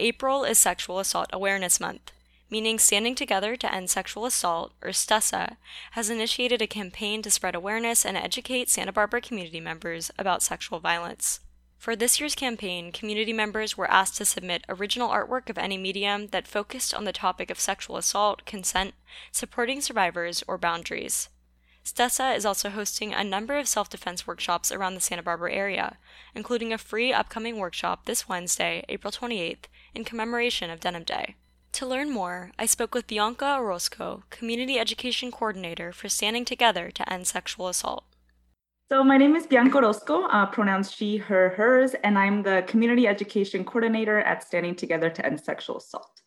April is Sexual Assault Awareness Month, meaning Standing Together to End Sexual Assault, or STESA, has initiated a campaign to spread awareness and educate Santa Barbara community members about sexual violence. For this year's campaign, community members were asked to submit original artwork of any medium that focused on the topic of sexual assault, consent, supporting survivors, or boundaries. STESA is also hosting a number of self defense workshops around the Santa Barbara area, including a free upcoming workshop this Wednesday, April 28th, in commemoration of Denim Day. To learn more, I spoke with Bianca Orozco, Community Education Coordinator for Standing Together to End Sexual Assault. So my name is Bianca Orozco, uh, pronouns she, her, hers, and I'm the Community Education Coordinator at Standing Together to End Sexual Assault.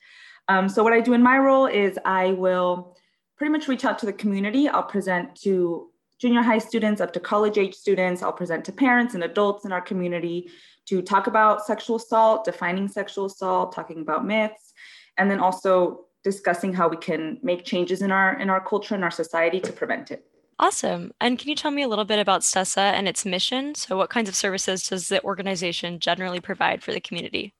Um, so what I do in my role is I will pretty much reach out to the community. I'll present to junior high students up to college age students. I'll present to parents and adults in our community to talk about sexual assault, defining sexual assault, talking about myths, and then also discussing how we can make changes in our in our culture and our society to prevent it. Awesome. And can you tell me a little bit about STESA and its mission? So what kinds of services does the organization generally provide for the community?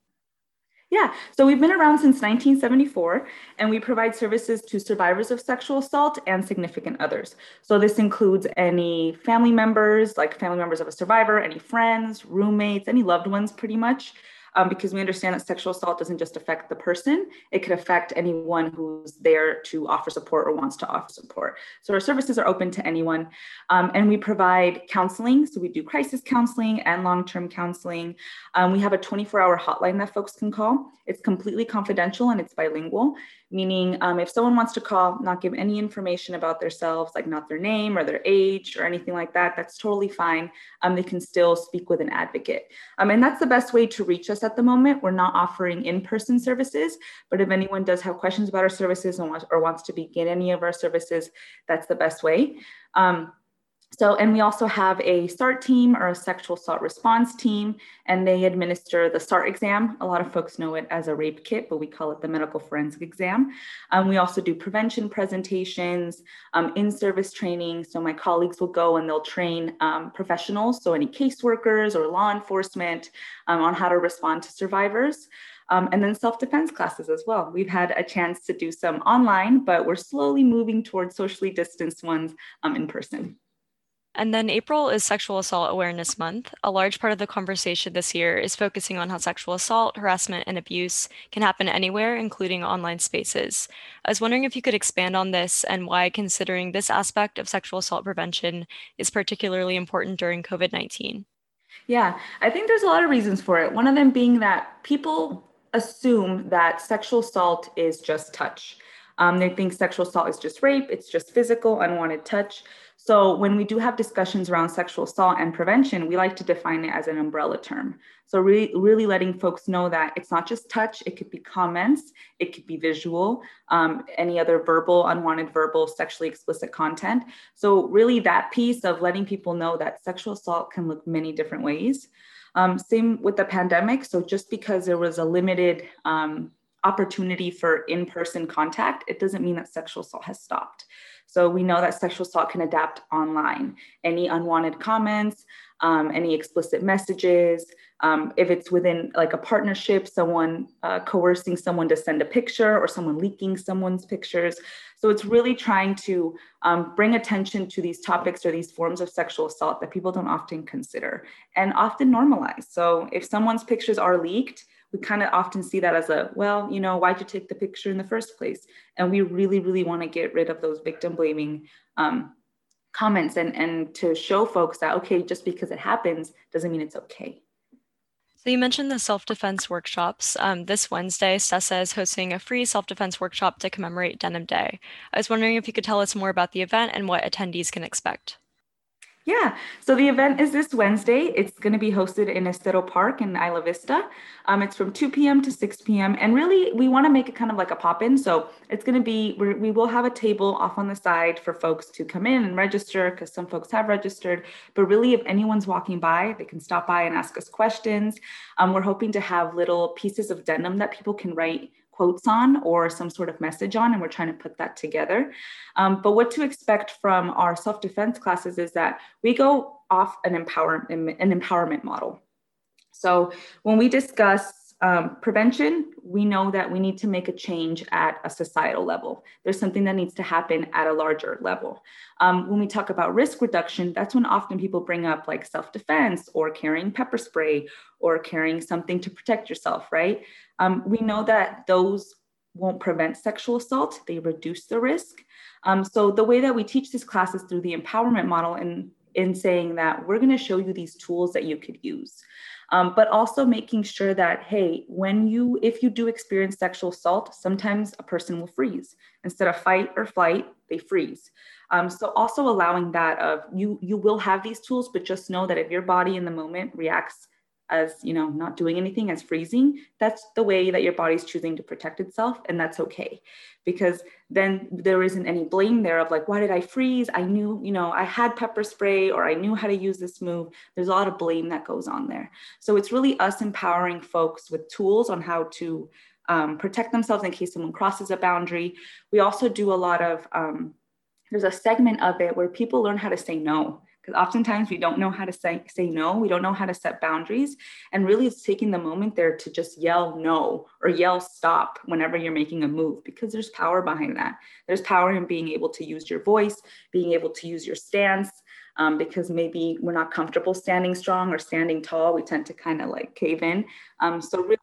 Yeah, so we've been around since 1974, and we provide services to survivors of sexual assault and significant others. So this includes any family members, like family members of a survivor, any friends, roommates, any loved ones, pretty much um, because we understand that sexual assault doesn't just affect the person, it could affect anyone who's there to offer support or wants to offer support. So our services are open to anyone. Um, and we provide counseling. So we do crisis counseling and long term counseling. Um, we have a 24 hour hotline that folks can call. It's completely confidential and it's bilingual meaning um, if someone wants to call, not give any information about themselves, like not their name or their age or anything like that, that's totally fine. Um, they can still speak with an advocate. Um, and that's the best way to reach us at the moment. We're not offering in-person services, but if anyone does have questions about our services and or wants to begin any of our services, that's the best way. Um, so, and we also have a SART team or a sexual assault response team, and they administer the SART exam. A lot of folks know it as a rape kit, but we call it the medical forensic exam. Um, we also do prevention presentations, um, in service training. So, my colleagues will go and they'll train um, professionals, so any caseworkers or law enforcement, um, on how to respond to survivors. Um, and then self-defense classes as well. We've had a chance to do some online, but we're slowly moving towards socially distanced ones um, in person. And then April is Sexual Assault Awareness Month. A large part of the conversation this year is focusing on how sexual assault, harassment, and abuse can happen anywhere, including online spaces. I was wondering if you could expand on this and why considering this aspect of sexual assault prevention is particularly important during COVID 19. Yeah, I think there's a lot of reasons for it. One of them being that people assume that sexual assault is just touch. Um, they think sexual assault is just rape, it's just physical, unwanted touch. So when we do have discussions around sexual assault and prevention, we like to define it as an umbrella term. So really, really letting folks know that it's not just touch, it could be comments, it could be visual, um, any other verbal, unwanted verbal, sexually explicit content. So really that piece of letting people know that sexual assault can look many different ways. Um, same with the pandemic. So just because there was a limited um, opportunity for in-person contact, it doesn't mean that sexual assault has stopped. So we know that sexual assault can adapt online. Any unwanted comments, um, any explicit messages, um, if it's within like a partnership, someone uh, coercing someone to send a picture or someone leaking someone's pictures. So it's really trying to um, bring attention to these topics or these forms of sexual assault that people don't often consider and often normalize. So if someone's pictures are leaked, we kind of often see that as a well you know why'd you take the picture in the first place and we really really want to get rid of those victim blaming um, comments and and to show folks that okay just because it happens doesn't mean it's okay so you mentioned the self-defense workshops. Um, this Wednesday, STESA is hosting a free self-defense workshop to commemorate Denim Day. I was wondering if you could tell us more about the event and what attendees can expect. Yeah, so the event is this Wednesday. It's going to be hosted in Estero Park in Isla Vista. Um, it's from 2 p.m. to 6 p.m. And really, we want to make it kind of like a pop in. So it's going to be, we will have a table off on the side for folks to come in and register because some folks have registered. But really, if anyone's walking by, they can stop by and ask us questions. Um, we're hoping to have little pieces of denim that people can write quotes on or some sort of message on, and we're trying to put that together. Um, but what to expect from our self-defense classes is that we go off an, empower, an empowerment model. So when we discuss um, prevention, we know that we need to make a change at a societal level. There's something that needs to happen at a larger level. Um, when we talk about risk reduction, that's when often people bring up like self defense or carrying pepper spray or carrying something to protect yourself, right? Um, we know that those won't prevent sexual assault, they reduce the risk. Um, so the way that we teach these classes through the empowerment model and in saying that we're going to show you these tools that you could use. Um, but also making sure that hey when you if you do experience sexual assault sometimes a person will freeze. Instead of fight or flight they freeze. Um, so also allowing that of you you will have these tools but just know that if your body in the moment reacts as you know not doing anything as freezing that's the way that your body's choosing to protect itself and that's okay. Because then there isn't any blame there of like why did i freeze? I knew you know i had pepper spray or i knew how to use this move. There's a lot of blame that goes on there. So it's really us empowering folks with tools on how to um, protect themselves in case someone crosses a boundary. We also do a lot of um, there's a segment of it where people learn how to say no because oftentimes we don't know how to say, say no. We don't know how to set boundaries. And really it's taking the moment there to just yell no or yell stop whenever you're making a move because there's power behind that. There's power in being able to use your voice being able to use your stance um, because maybe we're not comfortable standing strong or standing tall. We tend to kind of like cave in. Um, so really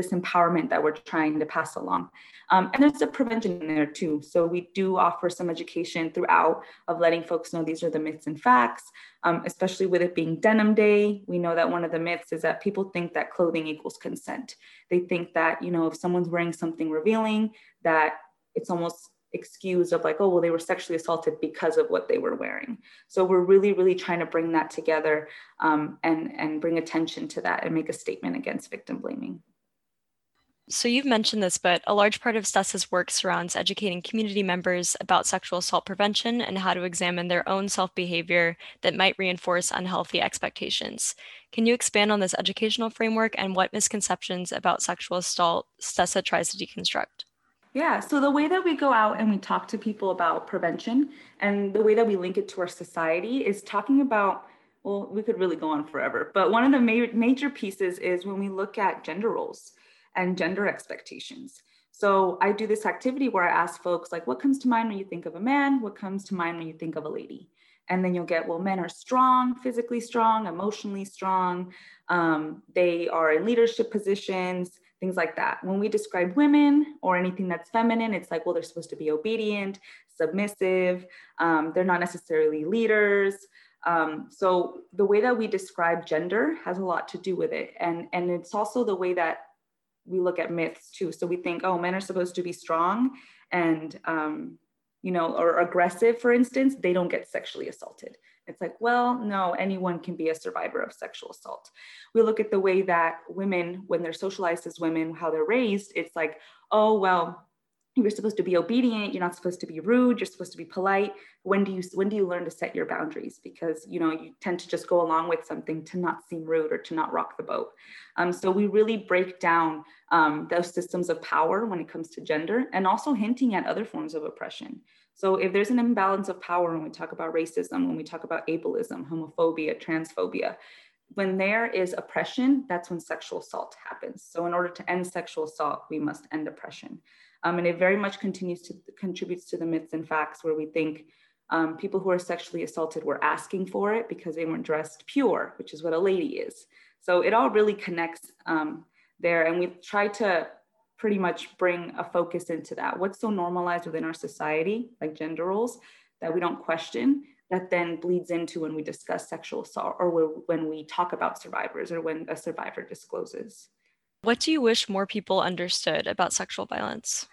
this empowerment that we're trying to pass along. Um, and there's a prevention in there too. So we do offer some education throughout of letting folks know these are the myths and facts, um, especially with it being denim day. We know that one of the myths is that people think that clothing equals consent. They think that, you know, if someone's wearing something revealing, that it's almost excuse of like, oh, well, they were sexually assaulted because of what they were wearing. So we're really, really trying to bring that together um, and, and bring attention to that and make a statement against victim blaming. So you've mentioned this, but a large part of STESA's work surrounds educating community members about sexual assault prevention and how to examine their own self behavior that might reinforce unhealthy expectations. Can you expand on this educational framework and what misconceptions about sexual assault STESA tries to deconstruct? Yeah, so the way that we go out and we talk to people about prevention and the way that we link it to our society is talking about well, we could really go on forever, but one of the ma- major pieces is when we look at gender roles and gender expectations. So I do this activity where I ask folks like, what comes to mind when you think of a man? What comes to mind when you think of a lady? And then you'll get, well, men are strong, physically strong, emotionally strong. Um, they are in leadership positions, things like that. When we describe women or anything that's feminine, it's like, well, they're supposed to be obedient, submissive. Um, they're not necessarily leaders. Um, so the way that we describe gender has a lot to do with it. And, and it's also the way that we look at myths too. So we think, oh, men are supposed to be strong and, um, you know, or aggressive, for instance, they don't get sexually assaulted. It's like, well, no, anyone can be a survivor of sexual assault. We look at the way that women, when they're socialized as women, how they're raised, it's like, oh, well, you're supposed to be obedient you're not supposed to be rude you're supposed to be polite when do you when do you learn to set your boundaries because you know you tend to just go along with something to not seem rude or to not rock the boat um, so we really break down um, those systems of power when it comes to gender and also hinting at other forms of oppression so if there's an imbalance of power when we talk about racism when we talk about ableism homophobia transphobia when there is oppression, that's when sexual assault happens. So in order to end sexual assault, we must end oppression. Um, and it very much continues to contributes to the myths and facts where we think um, people who are sexually assaulted were asking for it because they weren't dressed pure, which is what a lady is. So it all really connects um, there. And we try to pretty much bring a focus into that. What's so normalized within our society, like gender roles, that we don't question, that then bleeds into when we discuss sexual assault or when we talk about survivors or when a survivor discloses. What do you wish more people understood about sexual violence?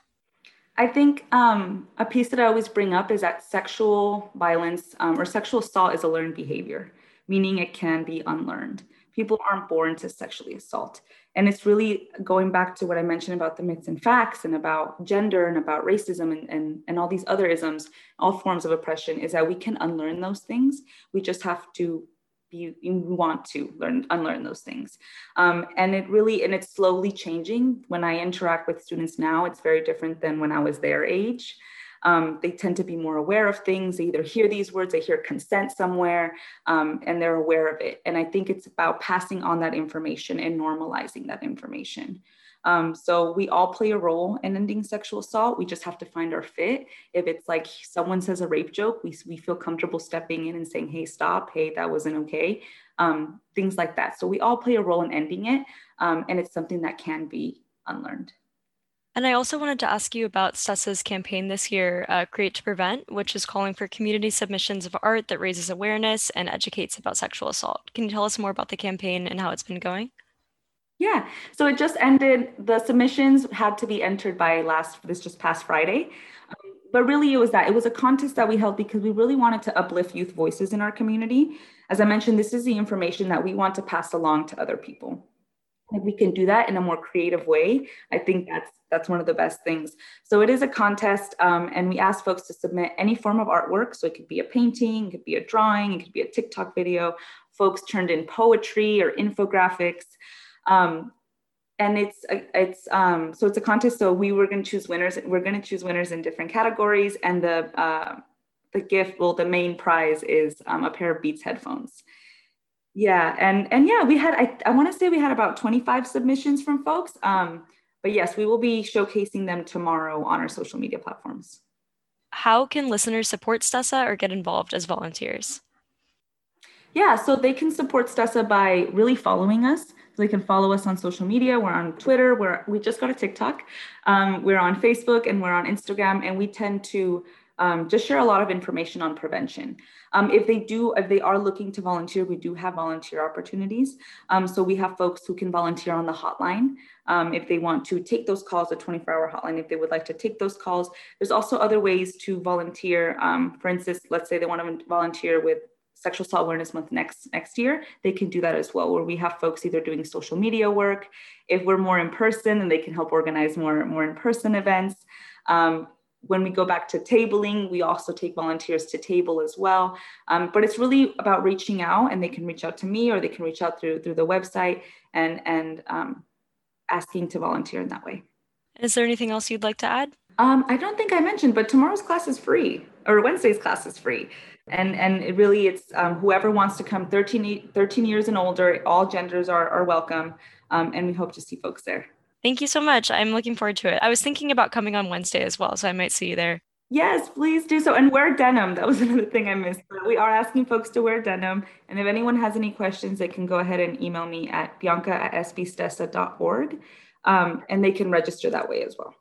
I think um, a piece that I always bring up is that sexual violence um, or sexual assault is a learned behavior, meaning it can be unlearned. People aren't born to sexually assault. And it's really going back to what I mentioned about the myths and facts and about gender and about racism and, and, and all these other isms, all forms of oppression, is that we can unlearn those things. We just have to you, you want to learn unlearn those things. Um, and it really and it's slowly changing. When i interact with students now it's very different than when i was their age Um, they tend to be more aware of things. They either hear these words, they hear consent somewhere, um, and they're aware of it. And I think it's about passing on that information and normalizing that information. Um, so we all play a role in ending sexual assault. We just have to find our fit. If it's like someone says a rape joke, we, we feel comfortable stepping in and saying, hey, stop, hey, that wasn't okay, um, things like that. So we all play a role in ending it. Um, and it's something that can be unlearned. And I also wanted to ask you about STESA's campaign this year, uh, Create to Prevent, which is calling for community submissions of art that raises awareness and educates about sexual assault. Can you tell us more about the campaign and how it's been going? Yeah, so it just ended. The submissions had to be entered by last this just past Friday. Um, but really, it was that it was a contest that we held because we really wanted to uplift youth voices in our community. As I mentioned, this is the information that we want to pass along to other people. If we can do that in a more creative way, I think that's that's one of the best things. So it is a contest, um, and we ask folks to submit any form of artwork. So it could be a painting, it could be a drawing, it could be a TikTok video. Folks turned in poetry or infographics. Um, and it's it's um, so it's a contest. So we were going to choose winners. We're going to choose winners in different categories, and the uh, the gift, well, the main prize is um, a pair of Beats headphones. Yeah, and and yeah, we had I, I want to say we had about 25 submissions from folks. Um, but yes, we will be showcasing them tomorrow on our social media platforms. How can listeners support STESA or get involved as volunteers? Yeah, so they can support STESA by really following us. So they can follow us on social media. We're on Twitter. We're we just got a TikTok. Um, we're on Facebook and we're on Instagram, and we tend to um, just share a lot of information on prevention. Um, if they do, if they are looking to volunteer, we do have volunteer opportunities. Um, so we have folks who can volunteer on the hotline um, if they want to take those calls, a 24 hour hotline, if they would like to take those calls. There's also other ways to volunteer. Um, for instance, let's say they want to volunteer with Sexual Assault Awareness Month next next year, they can do that as well. Where we have folks either doing social media work, if we're more in person, then they can help organize more more in person events. Um, when we go back to tabling, we also take volunteers to table as well. Um, but it's really about reaching out, and they can reach out to me or they can reach out through through the website and and um, asking to volunteer in that way. Is there anything else you'd like to add? Um, I don't think I mentioned, but tomorrow's class is free, or Wednesday's class is free. And, and it really, it's um, whoever wants to come 13, 13 years and older, all genders are, are welcome. Um, and we hope to see folks there. Thank you so much. I'm looking forward to it. I was thinking about coming on Wednesday as well, so I might see you there. Yes, please do so. And wear denim. That was another thing I missed. But we are asking folks to wear denim. And if anyone has any questions, they can go ahead and email me at bianca at sbstesa.org. Um, and they can register that way as well.